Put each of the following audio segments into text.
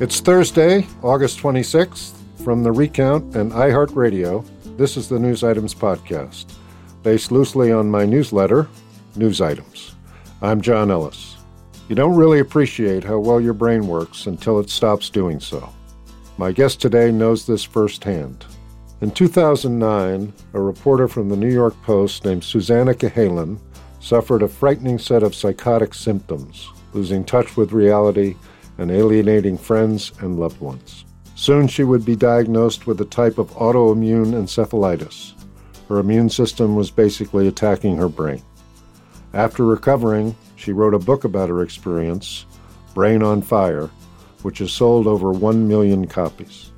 It's Thursday, August 26th. From the Recount and iHeartRadio, this is the News Items Podcast, based loosely on my newsletter, News Items. I'm John Ellis. You don't really appreciate how well your brain works until it stops doing so. My guest today knows this firsthand. In 2009, a reporter from the New York Post named Susannah Cahalan suffered a frightening set of psychotic symptoms, losing touch with reality and alienating friends and loved ones. Soon she would be diagnosed with a type of autoimmune encephalitis. Her immune system was basically attacking her brain. After recovering, she wrote a book about her experience, Brain on Fire, which has sold over 1 million copies.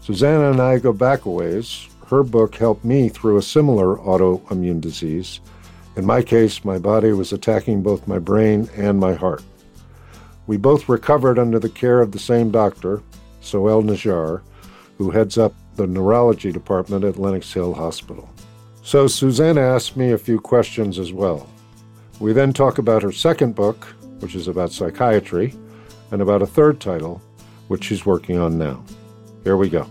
Susannah and I go back a ways. Her book helped me through a similar autoimmune disease. In my case, my body was attacking both my brain and my heart. We both recovered under the care of the same doctor, Souhel Najjar, who heads up the neurology department at Lenox Hill Hospital. So Susannah asked me a few questions as well. We then talk about her second book, which is about psychiatry, and about a third title, which she's working on now. Here we go.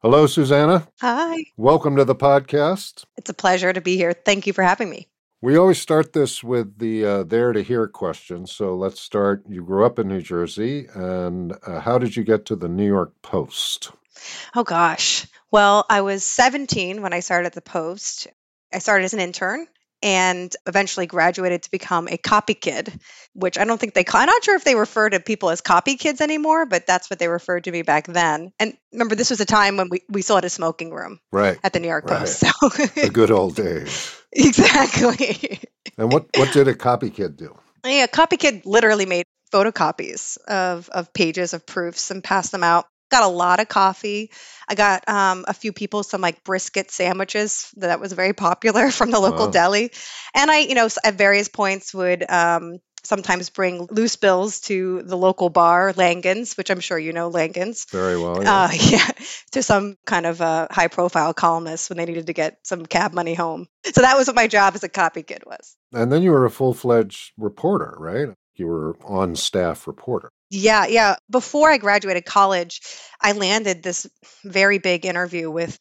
Hello, Susannah. Hi. Welcome to the podcast. It's a pleasure to be here. Thank you for having me. We always start this with the uh, there to here question. So let's start. You grew up in New Jersey, and uh, how did you get to the New York Post? Oh, gosh. Well, I was 17 when I started at the Post. I started as an intern and eventually graduated to become a copy kid, which I don't think they call, I'm not sure if they refer to people as copy kids anymore, but that's what they referred to me back then. And remember, this was a time when we, we still had a smoking room right. at the New York right. Post. So the good old days. Exactly. and what, what did a copy kid do? Yeah, copy kid literally made photocopies of, of pages of proofs and passed them out got a lot of coffee. I got um, a few people some like brisket sandwiches that was very popular from the local Wow. deli, and I, you know, at various points would um, sometimes bring loose bills to the local bar, Langan's, which I'm sure you know Langan's. Very well. yeah. Uh, yeah, to some kind of uh, high-profile columnist when they needed to get some cab money home. So that was what my job as a copy kid was. and then you were a full fledged reporter, right? You were on staff reporter. Yeah, yeah. Before I graduated college, I landed this very big interview with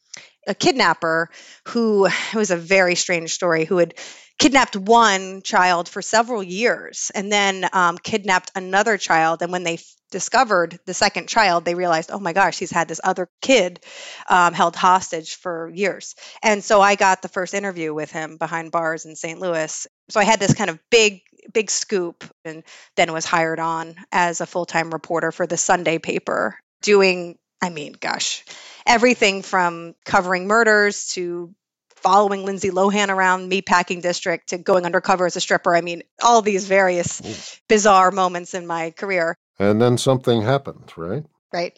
a kidnapper who it was a very strange story who had kidnapped one child for several years and then um, kidnapped another child. And when they f- discovered the second child they realized oh my gosh he's had this other kid um, held hostage for years. And so i got the first interview with him behind bars in st louis. So i had this kind of big big scoop and then was hired on as a full-time reporter for the sunday paper doing i mean gosh everything from covering murders to following Lindsay Lohan around Meatpacking District to going undercover as a stripper. I mean, all these various Ooh. bizarre moments in my career, And then something happened, right? right?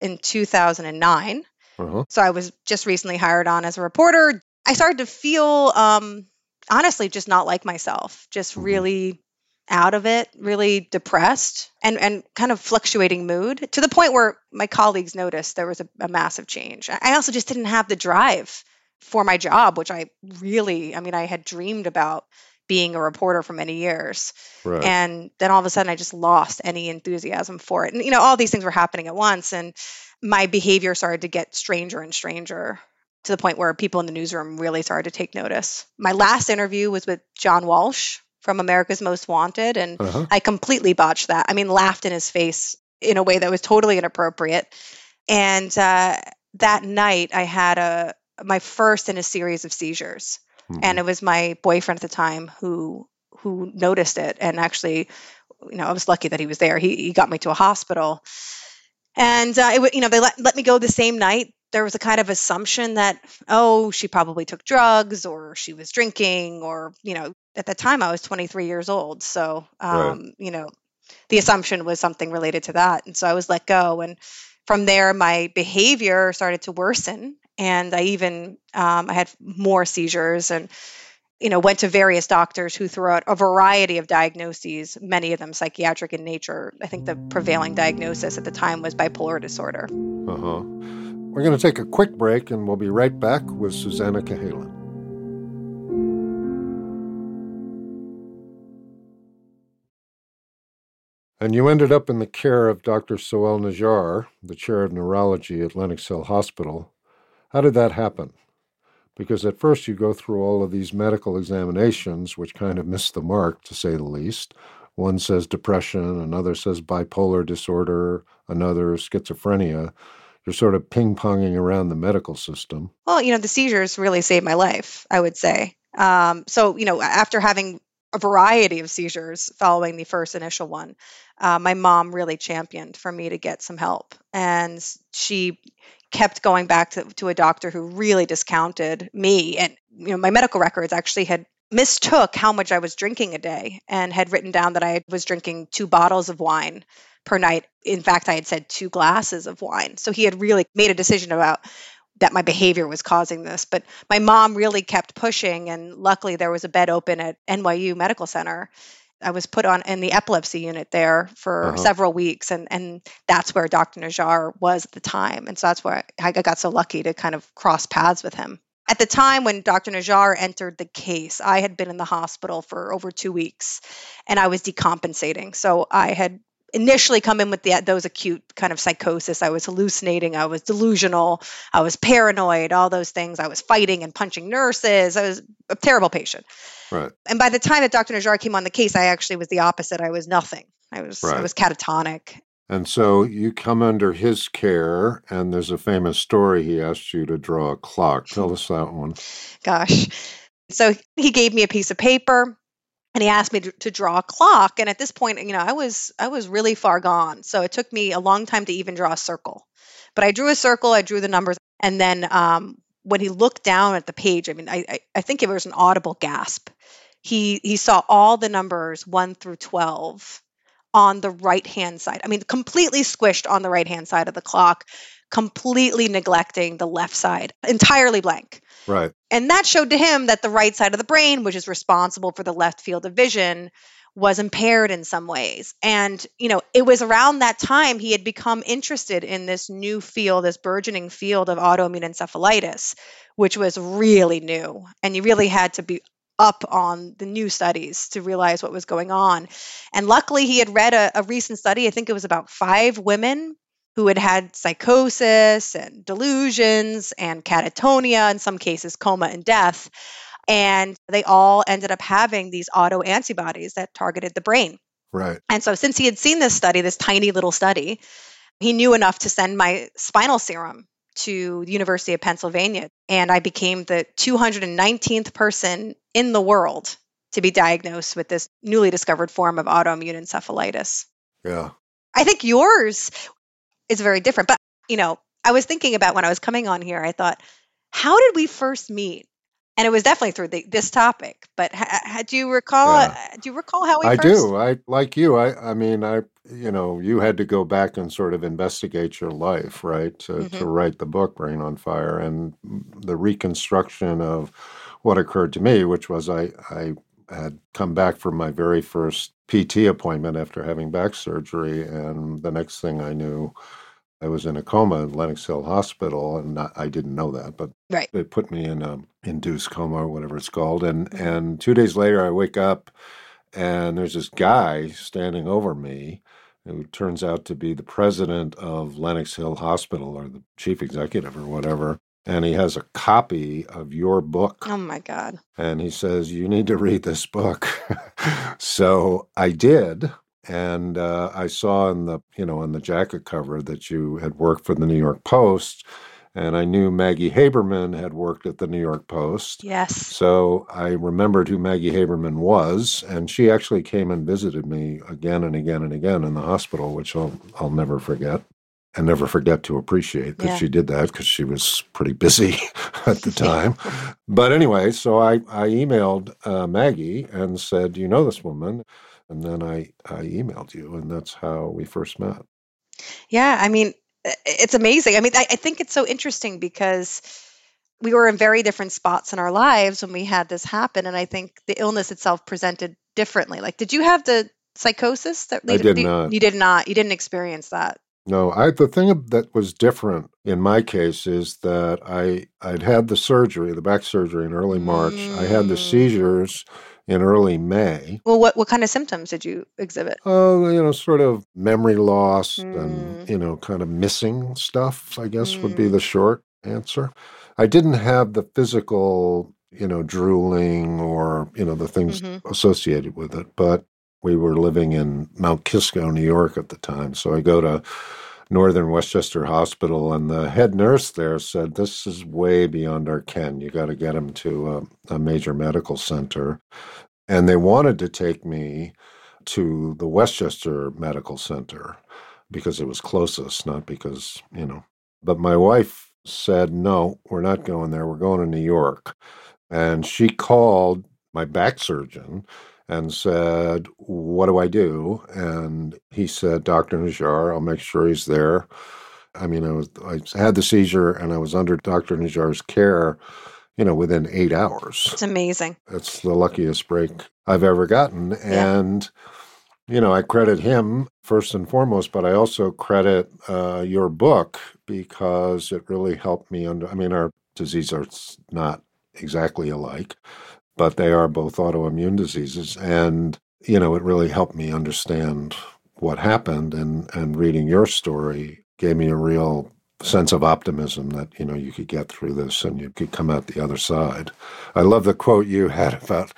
In 2009, Uh-huh. so I was just recently hired on as a reporter. I started to feel, um, honestly, just not like myself, just Mhm. really out of it, really depressed, and and kind of fluctuating mood to the point where my colleagues noticed there was a, a massive change. I also just didn't have the drive for my job, which I really, I mean, I had dreamed about being a reporter for many years. Right. And then all of a sudden, I just lost any enthusiasm for it. And, you know, all these things were happening at once. And my behavior started to get stranger and stranger to the point where people in the newsroom really started to take notice. My last interview was with John Walsh from America's Most Wanted. And uh-huh. I completely botched that. I mean, laughed in his face in a way that was totally inappropriate. And uh, that night, I had a my first in a series of seizures. Mhm. and it was my boyfriend at the time who who noticed it. And actually you know i was lucky that he was there. He, he got me to a hospital. And uh, it, you know they let, let me go the same night. There was a kind of assumption that oh she probably took drugs or she was drinking or you know at the time i was 23 years old. So Right. um, you know the assumption was something related to that. And so i was let go. And from there my behavior started to worsen and i even um, i had more seizures and you know went to various doctors who threw out a variety of diagnoses many of them psychiatric in nature i think the prevailing diagnosis at the time was bipolar disorder Uh-huh. We're going to take a quick break and we'll be right back with Susannah Cahalan. And you ended up in the care of Dr. Souhel Najjar, the chair of neurology at Lenox Hill Hospital. How did that happen? Because at first you go through all of these medical examinations, which kind of miss the mark, to say the least. One says depression, another says bipolar disorder, another schizophrenia. You're sort of ping ponging around the medical system. Well, you know, the seizures really saved my life, I would say. Um, so, you know, after having a variety of seizures following the first initial one, uh, my mom really championed for me to get some help. And she kept going back to, to a doctor who really discounted me. And, you know, my medical records actually had mistook how much I was drinking a day and had written down that I was drinking two bottles of wine per night. In fact, I had said two glasses of wine. So he had really made a decision about that my behavior was causing this. But my mom really kept pushing, and luckily there was a bed open at NYU Medical Center. I was put on in the epilepsy unit there for uh-huh. several weeks, and and that's where Dr. Najjar was at the time, and so that's where I got so lucky to kind of cross paths with him. At the time when Dr. Najjar entered the case, I had been in the hospital for over two weeks and I was decompensating. So I had initially come in with the, those acute kind of psychosis. I was hallucinating. I was delusional. I was paranoid, all those things. I was fighting and punching nurses. I was a terrible patient. Right. And by the time that Dr. Najjar came on the case, I actually was the opposite. I was nothing. I was right. I was catatonic. And so you come under his care, and there's a famous story he asked you to draw a clock. Tell us that one. Gosh. So he gave me a piece of paper and he asked me to, to, draw a clock and at this point you know i was i was really far gone so it took me a long time to even draw a circle but i drew a circle i drew the numbers and then um, when he looked down at the page i mean I, I, I think it was an audible gasp he he saw all the numbers 1 through 12 on the right hand side. I mean, completely squished on the right hand side of the clock, completely neglecting the left side, entirely blank. Right. And that showed to him that the right side of the brain, which is responsible for the left field of vision, was impaired in some ways. And, you know, it was around that time he had become interested in this new field, this burgeoning field of autoimmune encephalitis, which was really new. And you really had to be up on the new studies to realize what was going on. And luckily, he had read a, a, recent study. I think it was about five women who had had psychosis and delusions and catatonia, in some cases, coma and death. And they all ended up having these auto antibodies that targeted the brain. Right. And so, since he had seen this study, this tiny little study, he knew enough to send my spinal serum to the University of Pennsylvania. And I became the 219th person in the world to be diagnosed with this newly discovered form of autoimmune encephalitis. Yeah. I think yours is very different. But, you know, I was thinking about when I was coming on here, I thought, how did we first meet? And it was definitely through the, this topic. But ha, do you recall? Yeah. Uh, do you recall how we? I first... do. I like you. I. I mean, I. You know, you had to go back and sort of investigate your life, right, to, mm-hmm. to write the book "Brain on Fire" and the reconstruction of what occurred to me, which was I. I had come back from my very first PT appointment after having back surgery, and the next thing I knew, I was in a coma in Lenox Hill Hospital, and I didn't know that, but right. they put me in a induced coma or whatever it's called. And mm-hmm. and two days later, I wake up, and there's this guy standing over me, who turns out to be the president of Lenox Hill Hospital or the chief executive or whatever. And he has a copy of your book. Oh my God. And he says, You need to read this book. so I did and uh, I saw in the you know on the jacket cover that you had worked for the New York Post, and I knew Maggie Haberman had worked at the New York Post. Yes. So I remembered who Maggie Haberman was, and she actually came and visited me again and again and again in the hospital, which I'll I'll never forget. And never forget to appreciate that yeah. she did that because she was pretty busy at the time. but anyway, so I, I emailed uh, Maggie and said, You know this woman? And then I I emailed you, and that's how we first met. Yeah, I mean, it's amazing. I mean, I, I think it's so interesting because we were in very different spots in our lives when we had this happen, and I think the illness itself presented differently. Like, did you have the psychosis that I did not. You did not. You didn't experience that. No, I the thing that was different in my case is that I I'd had the surgery, the back surgery in early March. Mm. I had the mm. seizures in early May. Well, what, what kind of symptoms did you exhibit? Oh, you know, sort of memory loss Mm. and, you know, kind of missing stuff, I guess would be Mm. the short answer. I didn't have the physical, you know, drooling or, you know, the things Mhm. associated with it, but we were living in Mount Kisco, New York at the time. So I go to Northern Westchester Hospital, and the head nurse there said, This is way beyond our ken. You got to get him to a, a major medical center. And they wanted to take me to the Westchester Medical Center because it was closest, not because, you know. But my wife said, No, we're not going there. We're going to New York. And she called my back surgeon and said, What do I do? And he said, Dr. Najjar, I'll make sure he's there. I mean, I was I had the seizure and I was under Dr. Najjar's care, you know, within eight hours. It's amazing. It's the luckiest break I've ever gotten. Yeah. And, you know, I credit him first and foremost, but I also credit uh, your book because it really helped me under. I mean, our diseases are not exactly alike, but they are both autoimmune diseases. And, you know, it really helped me understand what happened. And, and reading your story gave me a real sense of optimism that you know you could get through this and you could come out the other side. I love the quote you had about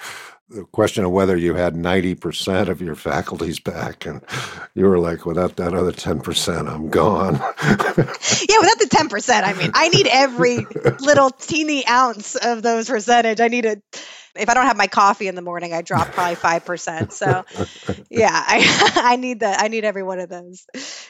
the question of whether you had 90% of your faculties back and you were like without that other 10% I'm gone. Yeah, without the 10%, I mean, I need every little teeny ounce of those percentage. I need a, if I don't have my coffee in the morning, I drop probably 5%. So yeah, I, I need the, I need every one of those,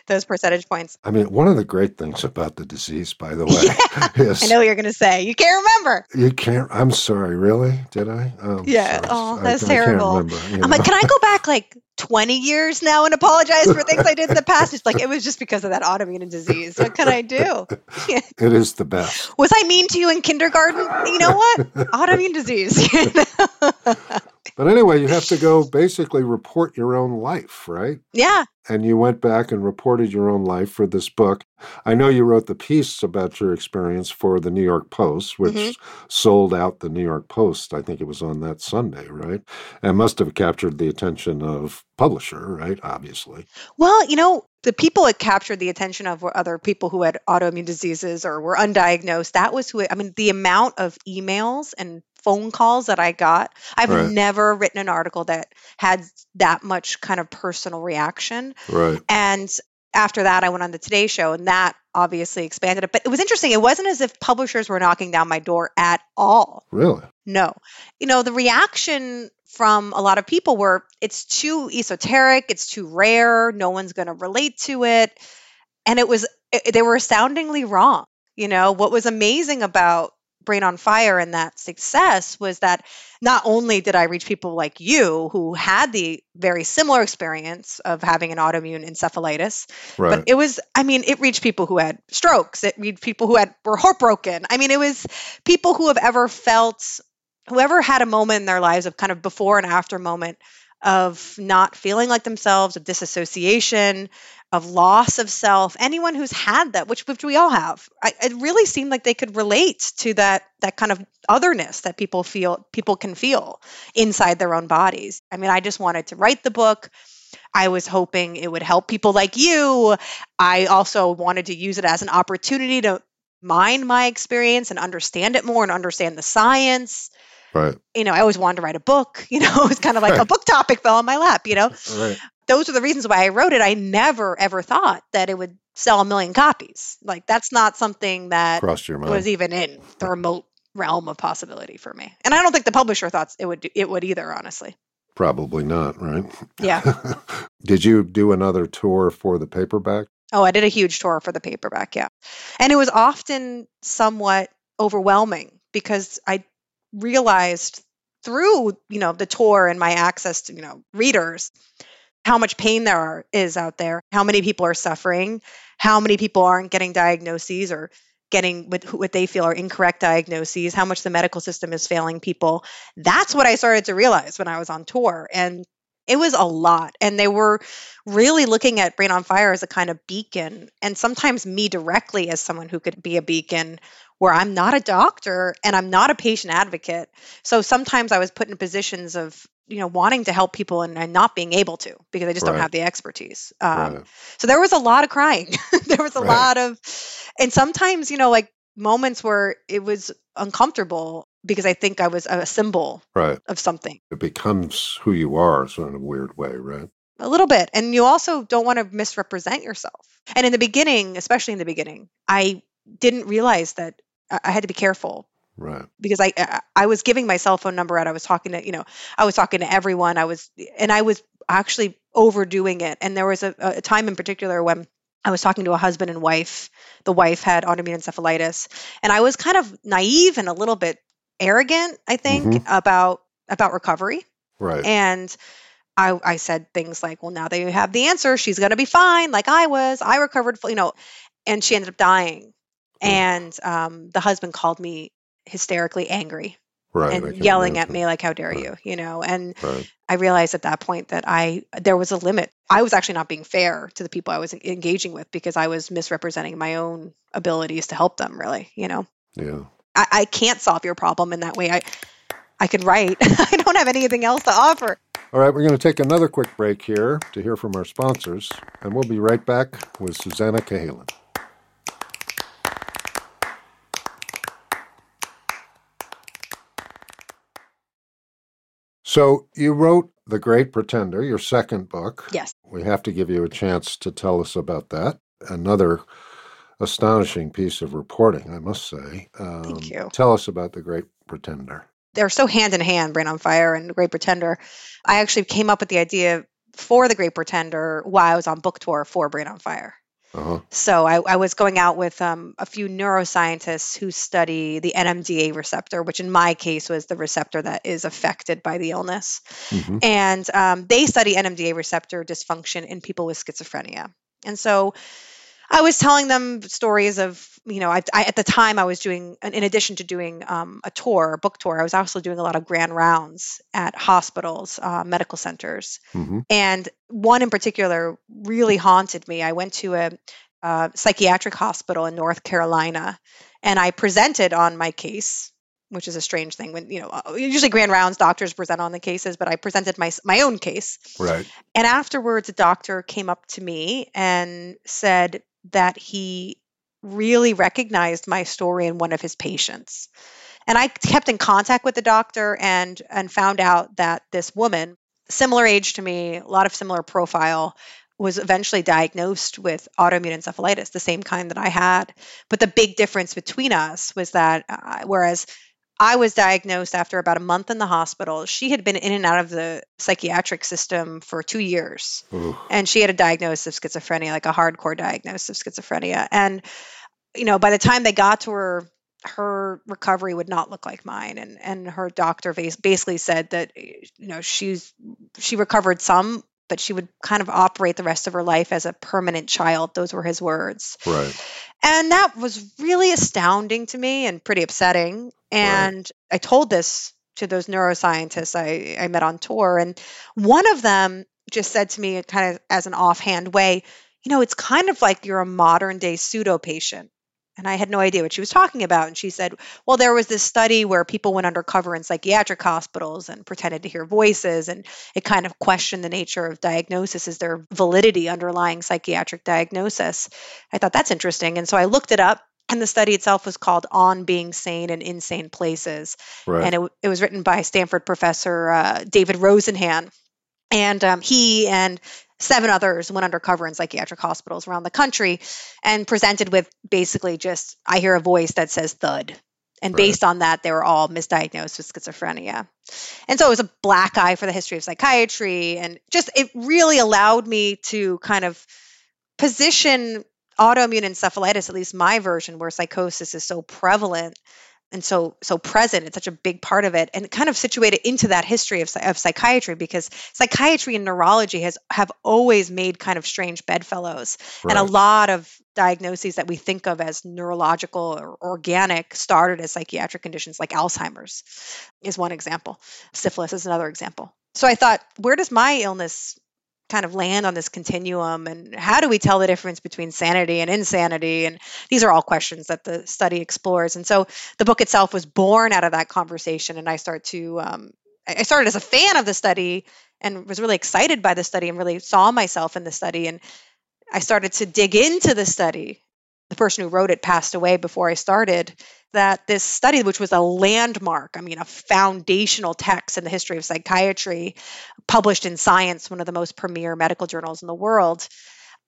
those percentage points. I mean, one of the great things about the disease, by the way, is I know what you're going to say. You can't remember. you can't. I'm sorry, really? Did I? Oh, Yeah. sorry. Oh, I- that's I can't terrible. remember, I'm like, know? can I go back like 20 years now and apologize for things I did in the past? It's like, it was just because of that autoimmune disease. What can I do? It is the best. Was I mean to you in kindergarten? You know what? Autoimmune disease. you know? But anyway, you have to go basically report your own life, right? yeah. and you went back and reported your own life for this book. I know you wrote the piece about your experience for the New York Post, which Mhm. sold out the New York Post. I think it was on that Sunday, right? And must have captured the attention of publisher, right? Obviously. Well, you know, the people it captured the attention of were other people who had autoimmune diseases or were undiagnosed. That was who, I mean, the amount of emails and phone calls that I got. I've Right. never written an article that had that much kind of personal reaction. Right. And after that, I went on the Today Show, and that obviously expanded it. But it was interesting. It wasn't as if publishers were knocking down my door at all. Really? No. You know, the reaction from a lot of people were it's too esoteric, it's too rare, no one's going to relate to it. And it was, it, they were astoundingly wrong. You know, what was amazing about Brain on Fire and that success was that not only did I reach people like you who had the very similar experience of having an autoimmune encephalitis, Right. but it was i mean it reached people who had strokes it reached people who had were heartbroken i mean it was people who have ever felt whoever had a moment in their lives of kind of before and after moment of not feeling like themselves of disassociation of loss of self anyone who's had that which which we all have I, it really seemed like they could relate to that that kind of otherness that people feel people can feel inside their own bodies i mean i just wanted to write the book I was hoping it would help people like you. I also wanted to use it as an opportunity to mine my experience and understand it more and understand the science. right. You know, I always wanted to write a book. You know, it was kind of like a book topic fell on my lap, you know. Right. Those are the reasons why I wrote it. I never ever thought that it would sell a million copies. Like that's not something that Crossed your mind. was even in the remote realm of possibility for me. And I don't think the publisher thought it would do, it would either, honestly. Probably not, right? Yeah. Did you do another tour for the paperback? Oh, I did a huge tour for the paperback, yeah. And it was often somewhat overwhelming because I realized through, you know, the tour and my access to, you know, readers how much pain there are, is out there, how many people are suffering, how many people aren't getting diagnoses or getting what, what they feel are incorrect diagnoses, how much the medical system is failing people. That's what I started to realize when I was on tour. And it was a lot. And they were really looking at Brain on Fire as a kind of beacon, and sometimes me directly as someone who could be a beacon where I'm not a doctor and I'm not a patient advocate. So sometimes I was put in positions of you know wanting to help people and, and not being able to because I just Right. don't have the expertise. Um, Right. So there was a lot of crying. there was a Right. lot of, and sometimes you know like moments where it was uncomfortable because I think I was a symbol Right. of something. It becomes who you are, so in a weird way, right? A little bit. And you also don't want to misrepresent yourself. And in the beginning, especially in the beginning, I didn't realize that I I had to be careful Right. because I I- was giving my cell phone number out. I was talking to, you know, I was talking to everyone. I was and I was actually overdoing it. And there was a, a time in particular when I was talking to a husband and wife. The wife had autoimmune encephalitis, and I was kind of naive and a little bit arrogant, I think, Mhm. about about recovery. Right. And I, I said things like, well, now that you have the answer, she's going to be fine, like I was. I recovered, you know, and she ended up dying. Mm. And um, the husband called me hysterically angry right. And yelling at me, like, how dare Right. you, you know? And Right. I realized at that point that I, there was a limit. I was actually not being fair to the people I was engaging with because I was misrepresenting my own abilities to help them, really, you know? Yeah. I, I can't solve your problem in that way. I, I can write. I don't have anything else to offer. All right, we're going to take another quick break here to hear from our sponsors, and we'll be right back with Susannah Cahalan. So, you wrote The Great Pretender, your second book. Yes. We have to give you a chance to tell us about that. Another astonishing piece of reporting, I must say. Um, you. Tell us about The Great Pretender. they're so hand in hand, Brain on Fire and The Great Pretender. I actually came up with the idea for The Great Pretender while I was on book tour for Brain on Fire. Uh-huh. So I, I was going out with um, a few neuroscientists who study the NMDA receptor, which in my case was the receptor that is affected by the illness. hmm And um, they study NMDA receptor dysfunction in people with schizophrenia. And so I was telling them stories of, you know, I, I at the time I was doing, in addition to doing um, a tour, a book tour, I was also doing a lot of grand rounds at hospitals, uh, medical centers. hmm And one in particular really haunted me. I went to a, a psychiatric hospital in North Carolina and I presented on my case. Which is a strange thing when you know uh, usually grand rounds doctors present on the cases, but I presented my my own case, Right. and afterwards, a doctor came up to me and said that he really recognized my story in one of his patients. And I kept in contact with the doctor and and found out that this woman, similar age to me, a lot of similar profile, was eventually diagnosed with autoimmune encephalitis, the same kind that I had. But the big difference between us was that uh, whereas I was diagnosed after about a month in the hospital. She had been in and out of the psychiatric system for two years Ooh. and she had a diagnosis of schizophrenia, like a hardcore diagnosis of schizophrenia. And you know, by the time they got to her, her recovery would not look like mine. And and her doctor basically said that eh, you know she's she recovered some, but she would kind of operate the rest of her life as a permanent child. Those were his words. Right. And that was really astounding to me and pretty upsetting. And I told this to those neuroscientists I, I met on tour. And one of them just said to me, kind of as an offhand way, you know, it's kind of like you're a modern day pseudo patient. And I had no idea what she was talking about. And she said, well, there was this study where people went undercover in psychiatric hospitals and pretended to hear voices. And it kind of questioned the nature of diagnosis. Is there validity underlying psychiatric diagnosis? I thought that's interesting. And so I looked it up. And the study itself was called On Being Sane in Insane Places. Right. And it, it was written by Stanford professor uh, David Rosenhan. And um, he and seven others went undercover in psychiatric hospitals around the country and presented with basically just, I hear a voice that says thud. And Right. based on that, they were all misdiagnosed with schizophrenia. And so it was a black eye for the history of psychiatry. And just, it really allowed me to kind of position autoimmune encephalitis, at least my version, where psychosis is so prevalent and so so present it's such a big part of it and kind of situated into that history of, of psychiatry because psychiatry and neurology has have always made kind of strange bedfellows. And a lot of diagnoses that we think of as neurological or organic started as psychiatric conditions like alzheimer's is one example. Syphilis is another example. So i thought where does my illness kind of land on this continuum and how do we tell the difference between sanity and insanity? And these are all questions that the study explores. And so the book itself was born out of that conversation and i start to um, i started as a fan of the study and was really excited by the study and really saw myself in the study. And i started to dig into the study. The person who wrote it passed away before i started that this study, which was a landmark, I mean, a foundational text in the history of psychiatry, published in Science, one of the most premier medical journals in the world,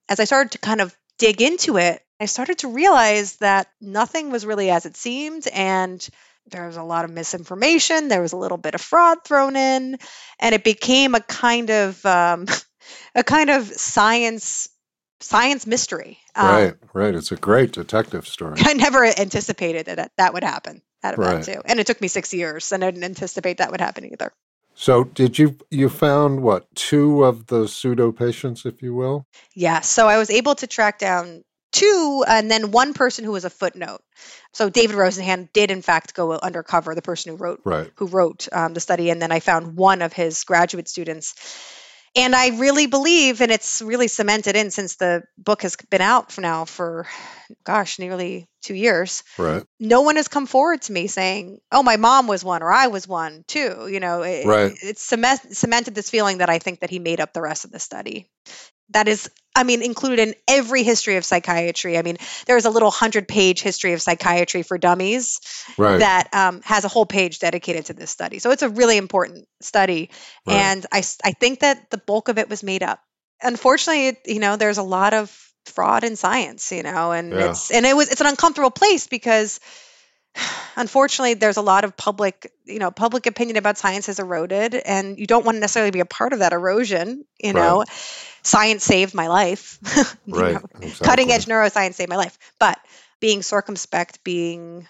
as I started to kind of dig into it, I started to realize that nothing was really as it seemed. And there was a lot of misinformation, there was a little bit of fraud thrown in, and it became a kind of um, a kind of science science mystery. Um, right, right. It's a great detective story. I never anticipated that that would happen out of right. that too, and it took me six years, and I didn't anticipate that would happen either. So, did you you found what two of the pseudo patients, if you will? Yeah. So I was able to track down two, and then one person who was a footnote. So David Rosenhan did, in fact, go undercover. The person who wrote right. who wrote um, the study, and then I found one of his graduate students and I really believe, and it's really cemented in since the book has been out for now for, gosh, nearly two years. Right. No one has come forward to me saying, "Oh, my mom was one, or I was one too." You know, it, right. It's cement, cemented this feeling that I think that he made up the rest of the study that is i mean included in every history of psychiatry i mean there's a little 100 page history of psychiatry for dummies right. that um, has a whole page dedicated to this study so it's a really important study right. and I, I think that the bulk of it was made up unfortunately it, you know there's a lot of fraud in science you know and yeah. it's and it was it's an uncomfortable place because unfortunately there's a lot of public you know public opinion about science has eroded and you don't want to necessarily be a part of that erosion you know? Right. science saved my life right exactly. cutting edge neuroscience saved my life. But being circumspect being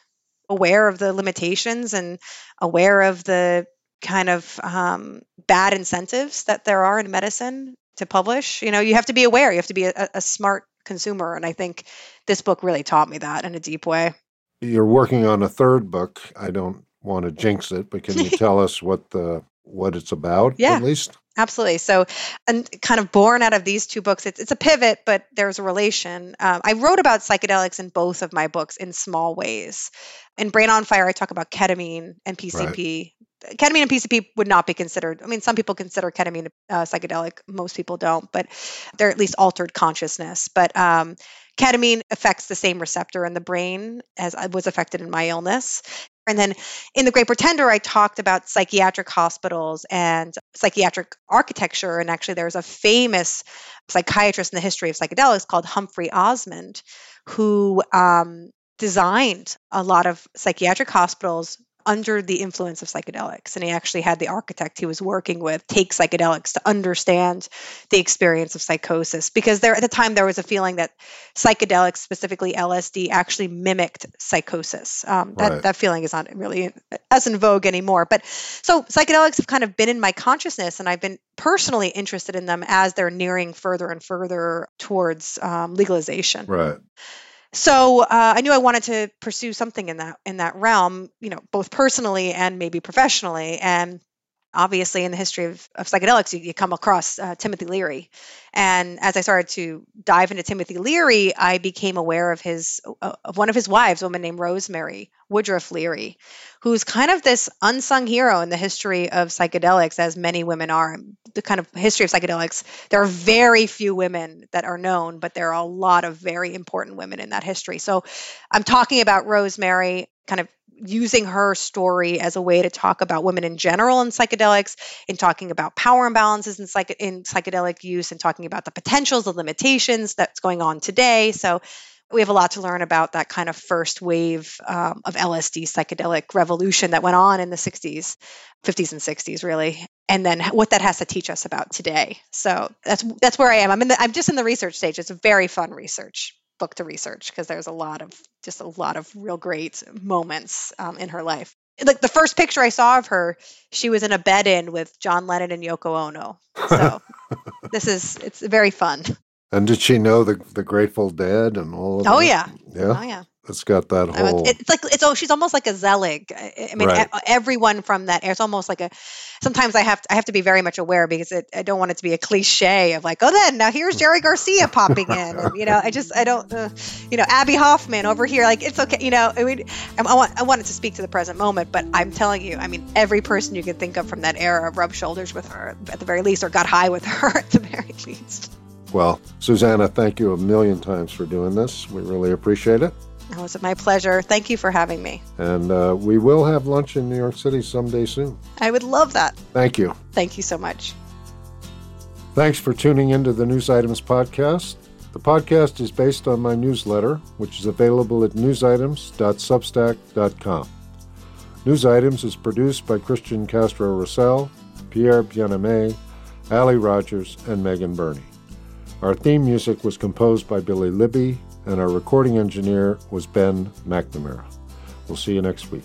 aware of the limitations and aware of the kind of um, bad incentives that there are in medicine to publish you know you have to be aware. You have to be a, a smart consumer and i think this book really taught me that in a deep way you're working on a third book. I don't want to jinx it, but can you tell us what the what it's about yeah. at least? Absolutely. So, and kind of born out of these two books, it's, it's a pivot, but there's a relation. Um, I wrote about psychedelics in both of my books in small ways. In Brain on Fire, I talk about ketamine and PCP. Right. Ketamine and PCP would not be considered. I mean, some people consider ketamine uh, psychedelic. Most people don't, but they're at least altered consciousness. But um, Ketamine affects the same receptor in the brain as I was affected in my illness. And then in The Great Pretender, I talked about psychiatric hospitals and psychiatric architecture. And actually, there's a famous psychiatrist in the history of psychedelics called Humphrey Osmond, who um, designed a lot of psychiatric hospitals under the influence of psychedelics. And he actually had the architect he was working with take psychedelics to understand the experience of psychosis. Because there at the time there was a feeling that psychedelics, specifically LSD, actually mimicked psychosis. Um, that right. that feeling is not really as in vogue anymore. But so psychedelics have kind of been in my consciousness, and I've been personally interested in them as they're nearing further and further towards um, legalization. Right. So uh, I knew I wanted to pursue something in that in that realm, you know, both personally and maybe professionally. And obviously, in the history of, of psychedelics, you, you come across uh, Timothy Leary. And as I started to dive into Timothy Leary, I became aware of his uh, of one of his wives, a woman named Rosemary Woodruff Leary, who's kind of this unsung hero in the history of psychedelics, as many women are. The kind of history of psychedelics, there are very few women that are known, but there are a lot of very important women in that history. So I'm talking about Rosemary, kind of using her story as a way to talk about women in general in psychedelics, in talking about power imbalances in, psych- in psychedelic use, and talking about the potentials, the limitations that's going on today. So we have a lot to learn about that kind of first wave um, of LSD psychedelic revolution that went on in the 60s, 50s and 60s, really, and then what that has to teach us about today. So that's that's where I am. I'm in the, I'm just in the research stage. It's very fun research book to research because there's a lot of just a lot of real great moments um, in her life. Like the first picture I saw of her, she was in a bed in with John Lennon and Yoko Ono. So this is it's very fun. And did she know the the Grateful Dead and all of oh, that? yeah. Yeah. Oh yeah. It's got that whole. It's like it's oh, she's almost like a Zelig. I mean, Right. everyone from that. Era. It's almost like a. Sometimes I have to, I have to be very much aware because it, I don't want it to be a cliche of like, oh, then now here's Jerry Garcia popping in, and you know, I just I don't, uh, you know, Abbie Hoffman over here, like it's okay, you know. I mean, I, I want I want it to speak to the present moment, but I'm telling you, I mean, every person you can think of from that era rubbed shoulders with her at the very least, or got high with her at the very least. Well, Susannah, thank you a million times for doing this. We really appreciate it. It was my pleasure. Thank you for having me. And uh, we will have lunch in New York City someday soon. I would love that. Thank you. Thank you so much. Thanks for tuning into the News Items podcast. The podcast is based on my newsletter, which is available at newsitems.substack.com. News Items is produced by Christian Castro Russell, Pierre Bienaimé, Ali Rogers, and Megan Burney. Our theme music was composed by Billy Libby, and our recording engineer was Ben McNamara. We'll see you next week.